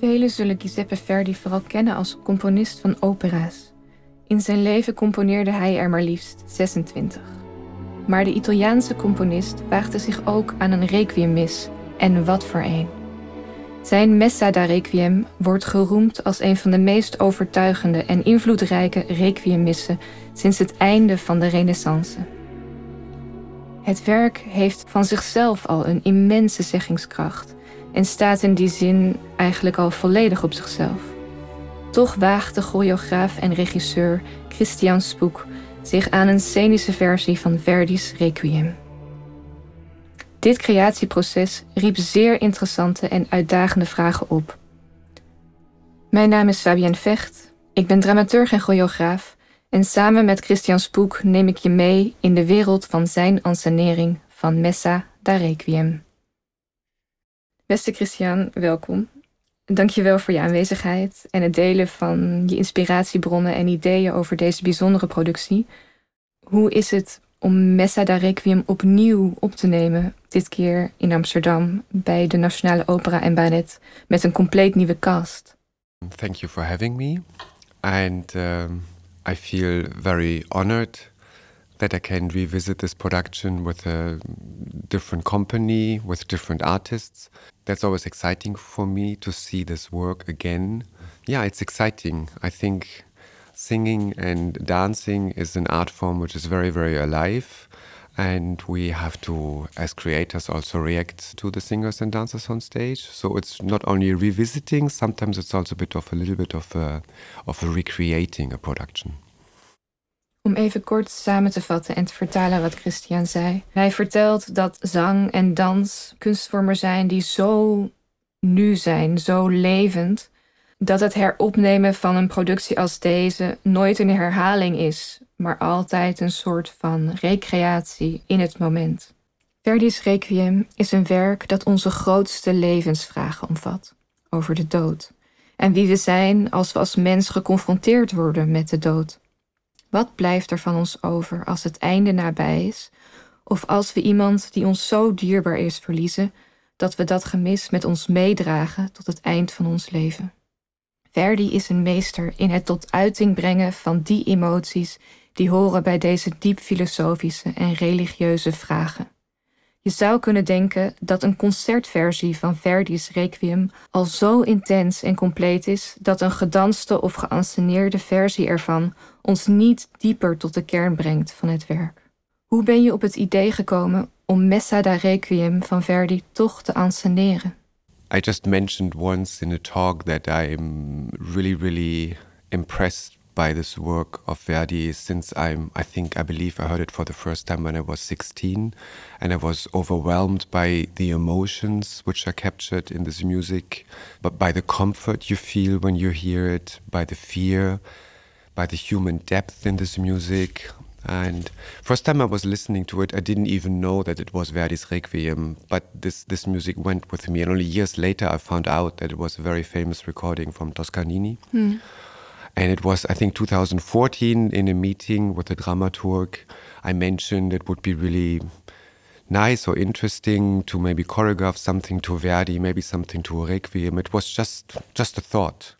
Velen zullen Giuseppe Verdi vooral kennen als componist van opera's. In zijn leven componeerde hij er maar liefst 26. Maar de Italiaanse componist waagde zich ook aan een requiemmis, en wat voor een. Zijn Messa da Requiem wordt geroemd als een van de meest overtuigende en invloedrijke requiemmissen sinds het einde van de Renaissance. Het werk heeft van zichzelf al een immense zeggingskracht en staat in die zin eigenlijk al volledig op zichzelf. Toch waagt de choreograaf en regisseur Christian Spoek zich aan een scenische versie van Verdi's Requiem. Dit creatieproces riep zeer interessante en uitdagende vragen op. Mijn naam is Fabienne Vecht, ik ben dramaturg en choreograaf en samen met Christian Spoek neem ik je mee in de wereld van zijn ansenering van Messa da Requiem. Beste Christian, welkom. Dank je wel voor je aanwezigheid en het delen van je inspiratiebronnen en ideeën over deze bijzondere productie. Hoe is het om Messa da Requiem opnieuw op te nemen, dit keer in Amsterdam bij de Nationale Opera en Ballet met een compleet nieuwe cast? Thank you for having me. And um, I feel very honored that I can revisit this production with a different company, with different artists. That's always exciting for me to see this work again. Yeah, it's exciting. I think singing and dancing is an art form which is very, very alive. And we have to, as creators, also react to the singers and dancers on stage. So it's not only revisiting; sometimes it's also a bit of a little bit of a, of a recreating a production. Om even kort samen te vatten en te vertalen wat Christian zei. Hij vertelt dat zang en dans kunstvormen zijn die zo nu zijn, zo levend, dat het heropnemen van een productie als deze nooit een herhaling is, maar altijd een soort van recreatie in het moment. Verdi's Requiem is een werk dat onze grootste levensvragen omvat over de dood en wie we zijn als we als mens geconfronteerd worden met de dood. Wat blijft er van ons over als het einde nabij is? Of als we iemand die ons zo dierbaar is verliezen, dat we dat gemis met ons meedragen tot het eind van ons leven? Verdi is een meester in het tot uiting brengen van die emoties die horen bij deze diep filosofische en religieuze vragen. Je zou kunnen denken dat een concertversie van Verdi's Requiem al zo intens en compleet is dat een gedanste of geanceneerde versie ervan ons niet dieper tot de kern brengt van het werk. Hoe ben je op het idee gekomen om Messa da Requiem van Verdi toch te anseneren? I just mentioned once in a talk that I'm really, really impressed by this work of Verdi since I'm, I think, I believe I heard it for the first time when I was 16. And I was overwhelmed by the emotions which are captured in this music, but by the comfort you feel when you hear it, by the fear, by the human depth in this music. And first time I was listening to it, I didn't even know that it was Verdi's Requiem. But this this music went with me, and only years later I found out that it was a very famous recording from Toscanini. Hmm. And it was, I think, 2014 in a meeting with the dramaturg. I mentioned it would be really nice or interesting to maybe choreograph something to Verdi, maybe something to Requiem. It was just just a thought.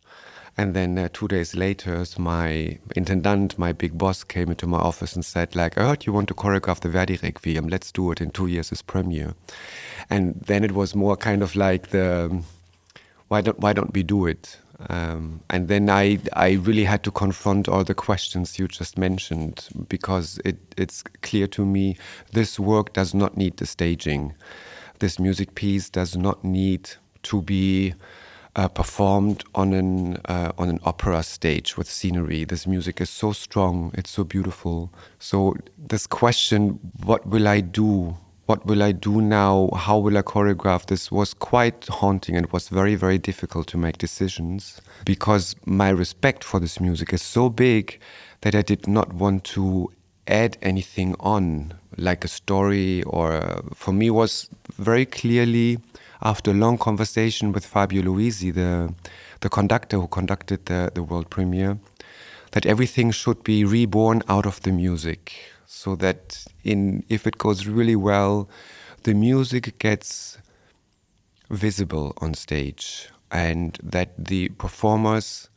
And then uh, two days later, my intendant, my big boss, came into my office and said, like, I heard you want to choreograph the Verdi Requiem. Let's do it in two years as premiere. And then it was more kind of like the, why don't why don't we do it? Um, and then I I really had to confront all the questions you just mentioned because it it's clear to me this work does not need the staging. This music piece does not need to be uh, performed on an uh, on an opera stage with scenery. This music is so strong, it's so beautiful. So this question, what will I do? What will I do now? How will I choreograph this? Was quite haunting and was very very difficult to make decisions because my respect for this music is so big that I did not want to add anything on like a story or for me was very clearly after a long conversation with Fabio Luisi, the, the conductor who conducted the, the world premiere, that everything should be reborn out of the music. So that in if it goes really well, the music gets visible on stage and that the performers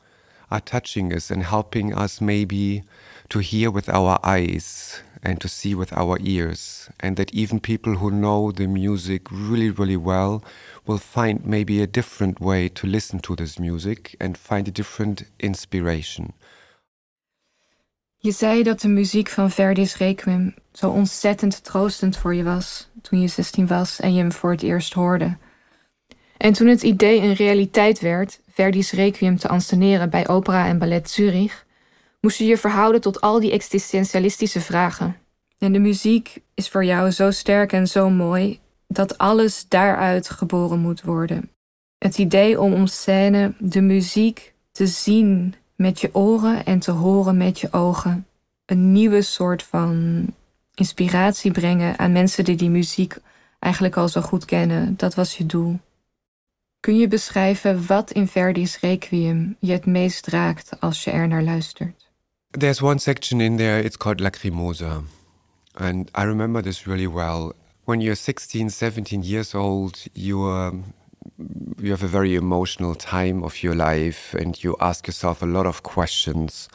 are touching us and helping us maybe to hear with our eyes and to see with our ears, and that even people who know the music really, really well will find maybe a different way to listen to this music and find a different inspiration. Je zei dat de muziek van Verdi's Requiem zo ontzettend troostend voor je was toen je 16 was en je hem voor het eerst hoorde. En toen het idee een realiteit werd Verdi's Requiem te anseneren bij Opera en Ballet Zurich, moest je je verhouden tot al die existentialistische vragen. En de muziek is voor jou zo sterk en zo mooi dat alles daaruit geboren moet worden. Het idee om om scène de muziek te zien met je oren en te horen met je ogen. Een nieuwe soort van inspiratie brengen aan mensen die die muziek eigenlijk al zo goed kennen. Dat was je doel. Kun je beschrijven wat in Verdi's Requiem je het meest raakt als je er naar luistert? There's one section in there, it's called Lacrimosa. And I remember this really well. When you're 16, 17 years old, you are you have a very emotional time of your life and you ask yourself a lot of questions.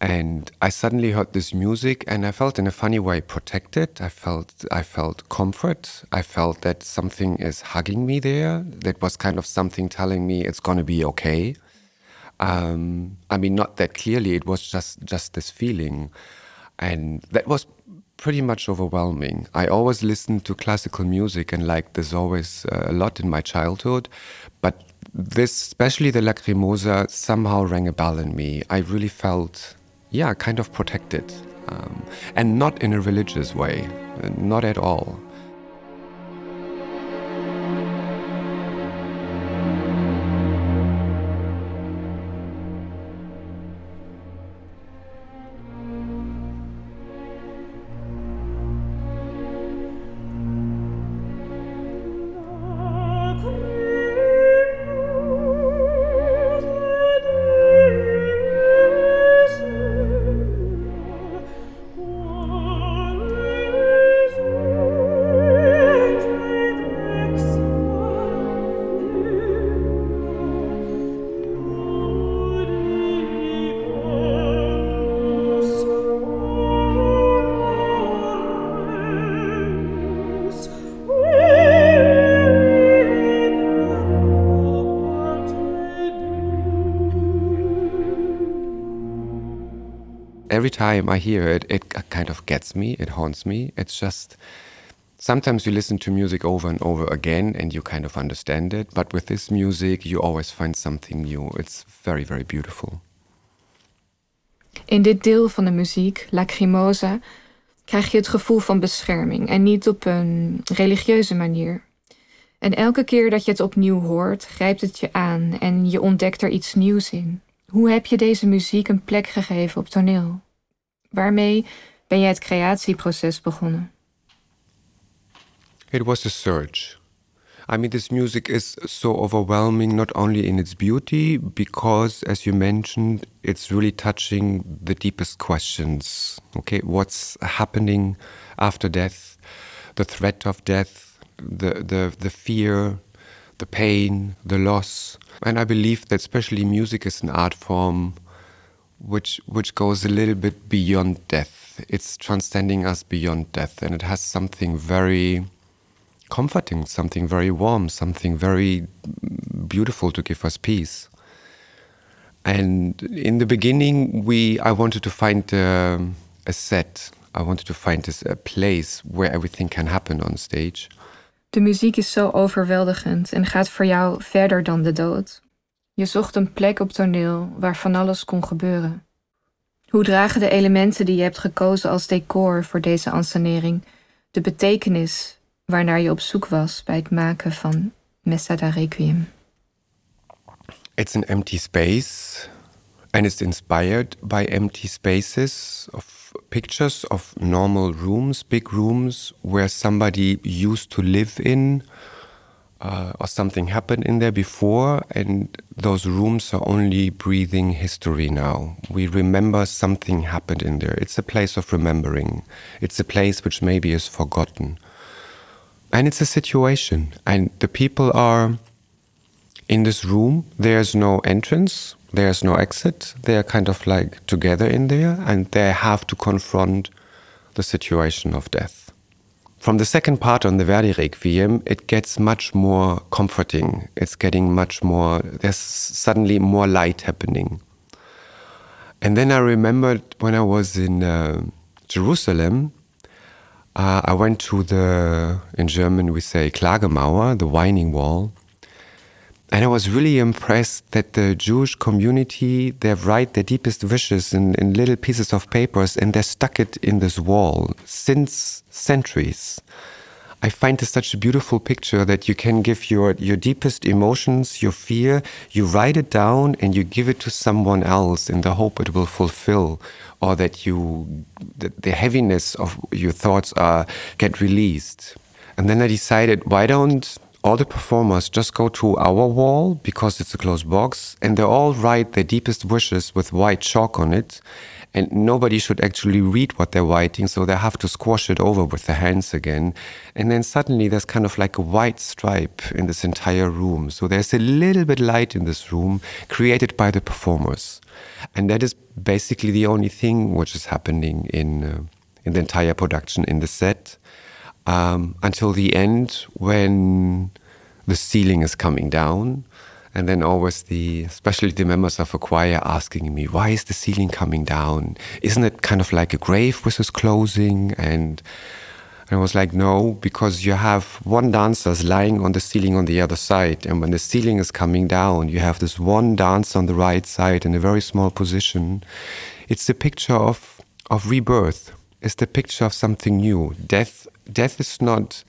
And I suddenly heard this music and I felt in a funny way protected. I felt I felt comfort. I felt that something is hugging me there. That was kind of something telling me it's gonna be okay. Um, I mean, not that clearly. It was just just this feeling, and that was pretty much overwhelming. I always listened to classical music and liked this always uh, a lot in my childhood, but this, especially the Lacrimosa, somehow rang a bell in me. I really felt, yeah, kind of protected, um, and not in a religious way, uh, not at all. Every time I hear it, it kind of gets me, it haunts me. It's just sometimes you listen to music over and over again and you kind of understand it, but with this music, you always find something new. It's very, very beautiful. In dit deel van de muziek, Lacrimosa, krijg je het gevoel van bescherming en niet op een religieuze manier. En elke keer dat je het opnieuw hoort, grijpt het je aan en je ontdekt er iets nieuws in. Hoe heb je deze muziek een plek gegeven op toneel? Waarmee ben jij het creatieproces begonnen? It was a search. I mean, this music is so overwhelming, not only in its beauty, because, as you mentioned, it's really touching the deepest questions. Okay, what's happening after death, the threat of death, the, the, the fear, the pain, the loss. And I believe that, especially music, is an art form which which goes a little bit beyond death. It's transcending us beyond death, and it has something very comforting, something very warm, something very beautiful to give us peace. And in the beginning, we I wanted to find uh, a set. I wanted to find a place where everything can happen on stage. De muziek is zo overweldigend en gaat voor jou verder dan de dood. Je zocht een plek op toneel waar van alles kon gebeuren. Hoe dragen de elementen die je hebt gekozen als decor voor deze ansenering de betekenis waarnaar je op zoek was bij het maken van Messa da Requiem? It's an empty space and it's inspired by empty spaces of pictures of normal rooms, big rooms where somebody used to live in uh, or something happened in there before, and those rooms are only breathing history now. We remember something happened in there. It's a place of remembering. It's a place which maybe is forgotten. And it's a situation, and the people are in this room, there's no entrance, there's no exit. They're kind of like together in there and they have to confront the situation of death. From the second part on the Verdi Requiem, it gets much more comforting. It's getting much more, there's suddenly more light happening. And then I remembered when I was in uh, Jerusalem, uh, I went to the, in German we say Klagemauer, the whining wall. And I was really impressed that the Jewish community, they write their deepest wishes in, in little pieces of papers and they stuck it in this wall since centuries. I find this such a beautiful picture that you can give your, your deepest emotions, your fear, you write it down and you give it to someone else in the hope it will fulfill or that you the, the heaviness of your thoughts are get released. And then I decided why don't all the performers just go to our wall because it's a closed box and they all write their deepest wishes with white chalk on it and nobody should actually read what they're writing, so they have to squash it over with their hands again. And then suddenly there's kind of like a white stripe in this entire room. So there's a little bit light in this room created by the performers. And that is basically the only thing which is happening in, uh, in the entire production in the set um, until the end when the ceiling is coming down and then always the, especially the members of a choir asking me, why is the ceiling coming down? Isn't it kind of like a grave which is closing? And I was like, no, because you have one dancer lying on the ceiling on the other side. And when the ceiling is coming down, you have this one dancer on the right side in a very small position. It's the picture of, of rebirth. It's the picture of something new. Death, death is not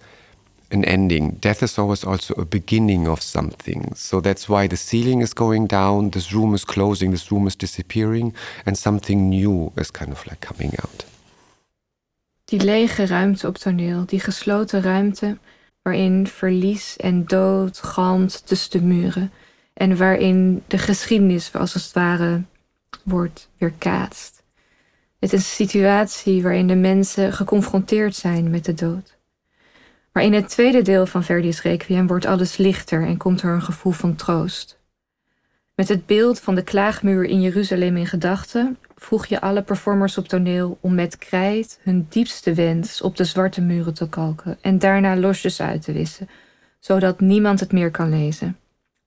an ending. Death is always also a beginning of something. So that's why the ceiling is going down, this room is closing, this room is disappearing, and something new is kind of like coming out. Die lege ruimte op toneel, die gesloten ruimte waarin verlies en dood galmt tussen de muren en waarin de geschiedenis als het ware wordt weerkaatst. Het is een situatie waarin de mensen geconfronteerd zijn met de dood. Maar in het tweede deel van Verdi's Requiem wordt alles lichter en komt er een gevoel van troost. Met het beeld van de klaagmuur in Jeruzalem in gedachten vroeg je alle performers op toneel om met krijt hun diepste wens op de zwarte muren te kalken en daarna losjes uit te wissen, zodat niemand het meer kan lezen.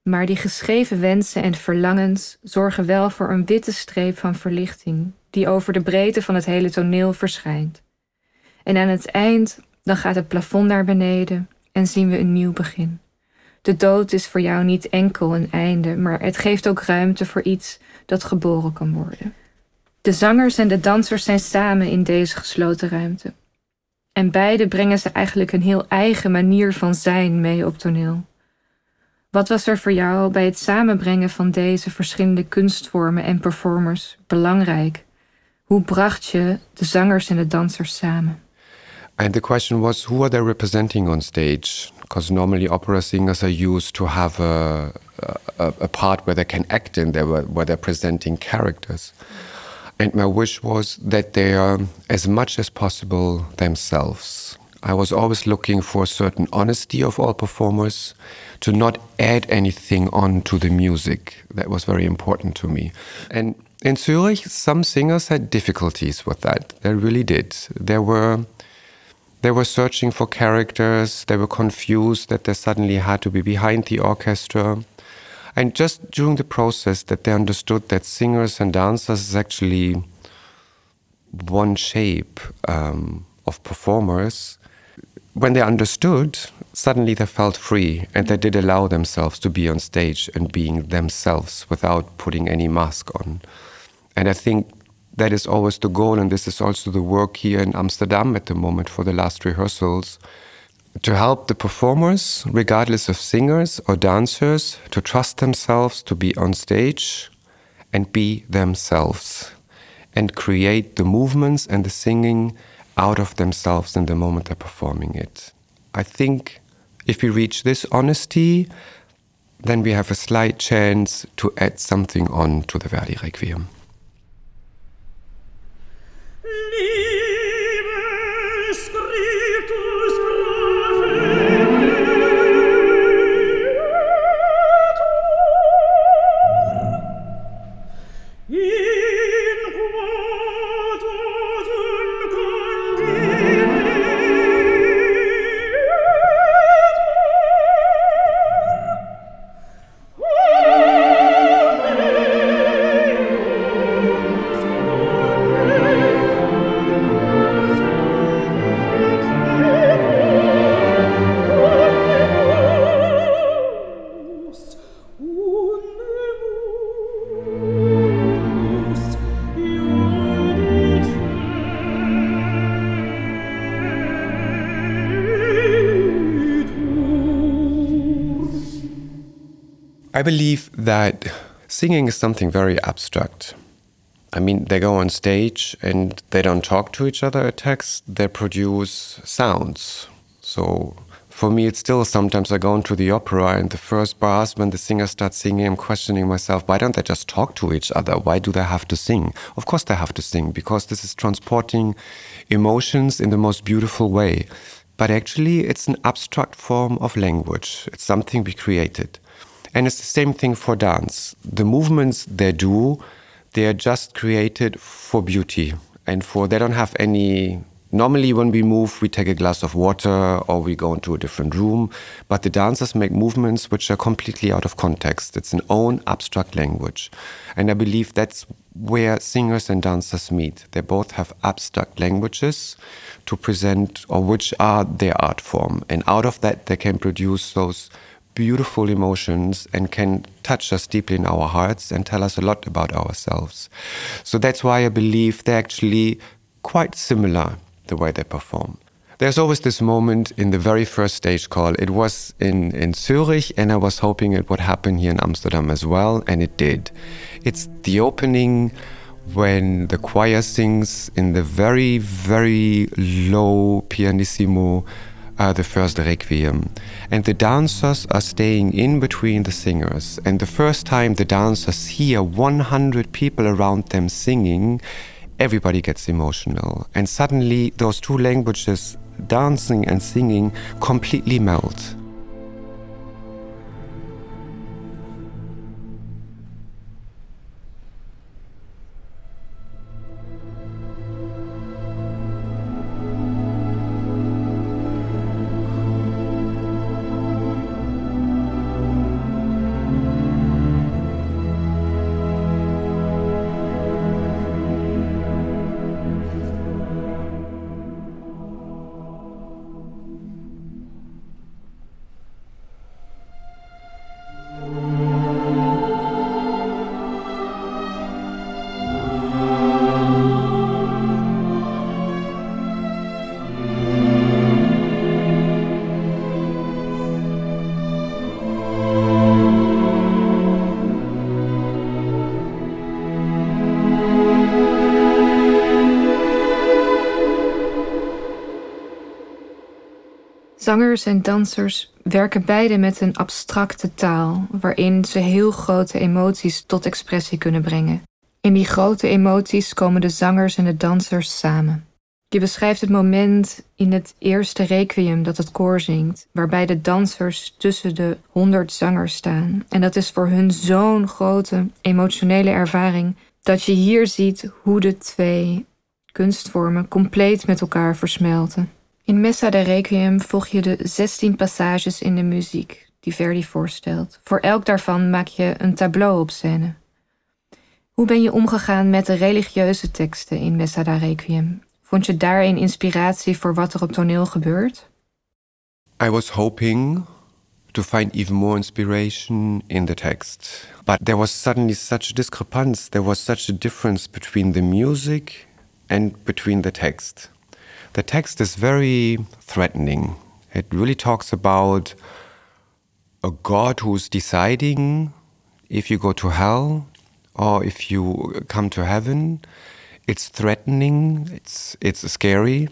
Maar die geschreven wensen en verlangens zorgen wel voor een witte streep van verlichting die over de breedte van het hele toneel verschijnt. En aan het eind dan gaat het plafond naar beneden en zien we een nieuw begin. De dood is voor jou niet enkel een einde, maar het geeft ook ruimte voor iets dat geboren kan worden. De zangers en de dansers zijn samen in deze gesloten ruimte. En beide brengen ze eigenlijk een heel eigen manier van zijn mee op toneel. Wat was er voor jou bij het samenbrengen van deze verschillende kunstvormen en performers belangrijk? Hoe bracht je de zangers en de dansers samen? And the question was, who are they representing on stage? Because normally opera singers are used to have a, a, a part where they can act in, there, where they're presenting characters. And my wish was that they are as much as possible themselves. I was always looking for a certain honesty of all performers, to not add anything on to the music. That was very important to me. And in Zurich, some singers had difficulties with that. They really did. There were they were searching for characters, they were confused that they suddenly had to be behind the orchestra. And just during the process that they understood that singers and dancers is actually one shape um, of performers, when they understood, suddenly they felt free and they did allow themselves to be on stage and being themselves without putting any mask on. And I think that is always the goal, and this is also the work here in Amsterdam at the moment for the last rehearsals to help the performers, regardless of singers or dancers, to trust themselves to be on stage and be themselves and create the movements and the singing out of themselves in the moment they're performing it. I think if we reach this honesty, then we have a slight chance to add something on to the Verdi Requiem. I believe that singing is something very abstract. I mean, they go on stage and they don't talk to each other at text, they produce sounds. So for me, it's still sometimes I go into the opera and the first bars, when the singer starts singing, I'm questioning myself, why don't they just talk to each other? Why do they have to sing? Of course, they have to sing because this is transporting emotions in the most beautiful way. But actually, it's an abstract form of language, it's something we created. And it's the same thing for dance. The movements they do, they are just created for beauty and for they don't have any normally when we move we take a glass of water or we go into a different room but the dancers make movements which are completely out of context. It's an own abstract language. And i believe that's where singers and dancers meet. They both have abstract languages to present or which are their art form. And out of that they can produce those beautiful emotions and can touch us deeply in our hearts and tell us a lot about ourselves. So that's why I believe they're actually quite similar the way they perform. There's always this moment in the very first stage call. It was in, in Zurich and I was hoping it would happen here in Amsterdam as well and it did. It's the opening when the choir sings in the very, very low pianissimo, uh, the first requiem. And the dancers are staying in between the singers. And the first time the dancers hear 100 people around them singing everybody gets emotional. And suddenly those two languages dancing and singing completely melt Zangers en dansers werken beide met een abstracte taal waarin ze heel grote emoties tot expressie kunnen brengen. In die grote emoties komen de zangers en de dansers samen. Je beschrijft het moment in het eerste requiem dat het koor zingt, waarbij de dansers tussen de 100 zangers staan. En dat is voor hun zo'n grote emotionele ervaring dat je hier ziet hoe de twee kunstvormen compleet met elkaar versmelten. In Messa de Requiem volg je de 16 passages in de muziek die Verdi voorstelt. Voor elk daarvan maak je een tableau op scène. Hoe ben je omgegaan met de religieuze teksten in Messa de Requiem? Vond je daarin inspiratie voor wat er op toneel gebeurt? I was hoping to find even more inspiration in the text. But there was suddenly such a discrepancy, there was such a difference between the music and between the text. The text is very threatening. It really talks about a God who's deciding if you go to hell or if you come to heaven. It's threatening, it's, it's scary.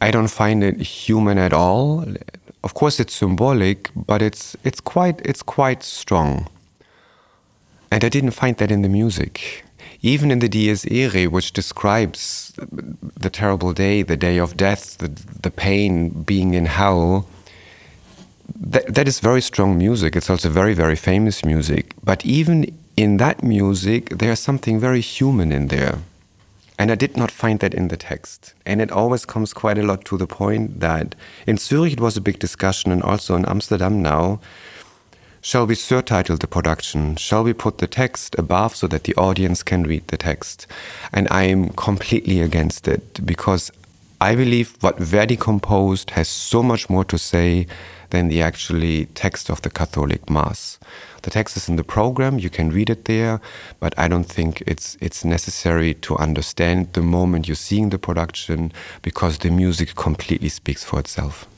I don't find it human at all. Of course, it's symbolic, but it's, it's, quite, it's quite strong. And I didn't find that in the music even in the dies irae which describes the terrible day the day of death the, the pain being in hell that, that is very strong music. It's also very very famous music. But even in that music there's something very human in there. And i did not find that in the text. And it always comes quite a lot to the point that in zurich it was a big discussion and also in amsterdam now Shall we surtitle the production? Shall we put the text above so that the audience can read the text? And I am completely against it because I believe what Verdi composed has so much more to say than the actually text of the Catholic Mass. The text is in the program, you can read it there, but I don't think it's, it's necessary to understand the moment you're seeing the production because the music completely speaks for itself.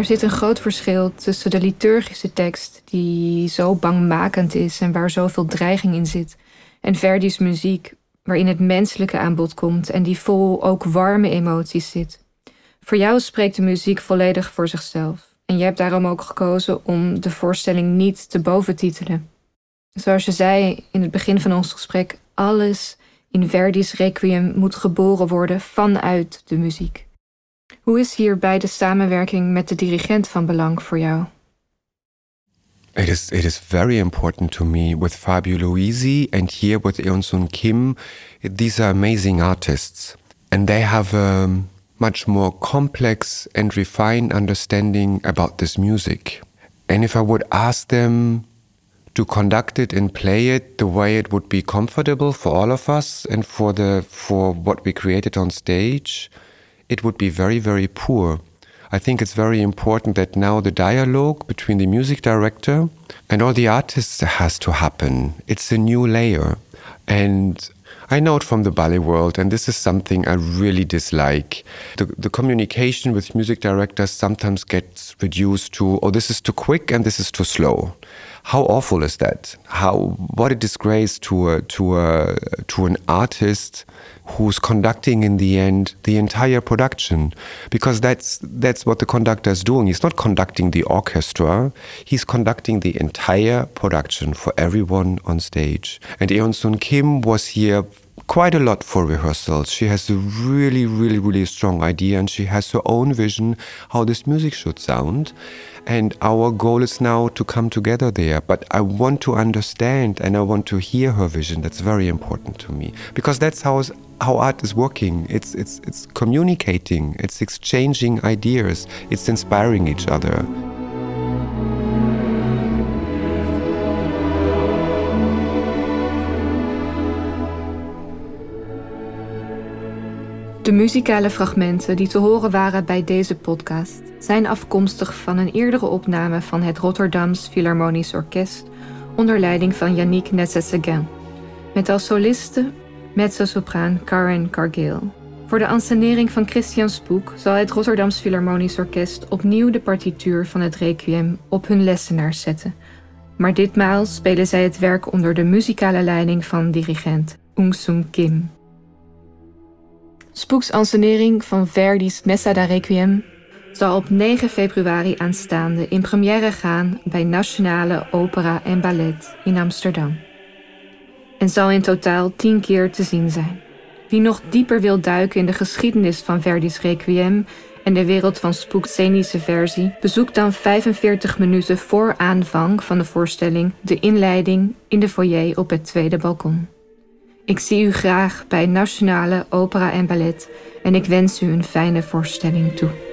Er zit een groot verschil tussen de liturgische tekst, die zo bangmakend is en waar zoveel dreiging in zit, en Verdi's muziek, waarin het menselijke aan bod komt en die vol ook warme emoties zit. Voor jou spreekt de muziek volledig voor zichzelf. En je hebt daarom ook gekozen om de voorstelling niet te boventitelen. Zoals je zei in het begin van ons gesprek, alles in Verdi's Requiem moet geboren worden vanuit de muziek. Hoe is hierbij de samenwerking met de dirigent van belang voor jou? It is it is very important to me with Fabio Luisi and here with Eun Sun Kim. These are amazing artists, and they have a much more complex and refined understanding about this music. And if I would ask them to conduct it and play it the way it would be comfortable for all of us and for the for what we created on stage, it would be very very poor. I think it's very important that now the dialogue between the music director and all the artists has to happen. It's a new layer. And I know it from the ballet world, and this is something I really dislike. The, the communication with music directors sometimes gets reduced to, oh, this is too quick and this is too slow. How awful is that? How what a disgrace to a, to a, to an artist who's conducting in the end the entire production. Because that's that's what the conductor is doing. He's not conducting the orchestra. He's conducting the entire production for everyone on stage. And Eun Sun Kim was here quite a lot for rehearsals. She has a really, really, really strong idea and she has her own vision how this music should sound. And our goal is now to come together there. But I want to understand and I want to hear her vision. That's very important to me because that's how how art is working. It's it's it's communicating. It's exchanging ideas. It's inspiring each other. De muzikale fragmenten die te horen waren bij deze podcast zijn afkomstig van een eerdere opname van het Rotterdams Philharmonisch Orkest onder leiding van Yannick Netzet-Seguin, met als soliste mezzo-sopraan Karen Cargill. Voor de ansenering van Christian Spoek zal het Rotterdams Philharmonisch Orkest opnieuw de partituur van het Requiem op hun lessenaars zetten. Maar ditmaal spelen zij het werk onder de muzikale leiding van dirigent Ung Sung Kim. Spoeks ansenering van Verdi's Messa da Requiem zal op 9 februari aanstaande in première gaan bij Nationale Opera en Ballet in Amsterdam. En zal in totaal 10 keer te zien zijn. Wie nog dieper wil duiken in de geschiedenis van Verdi's Requiem en de wereld van Spook's scenische versie, bezoek dan 45 minuten voor aanvang van de voorstelling de inleiding in de foyer op het tweede balkon. Ik zie u graag bij Nationale Opera en Ballet en ik wens u een fijne voorstelling toe.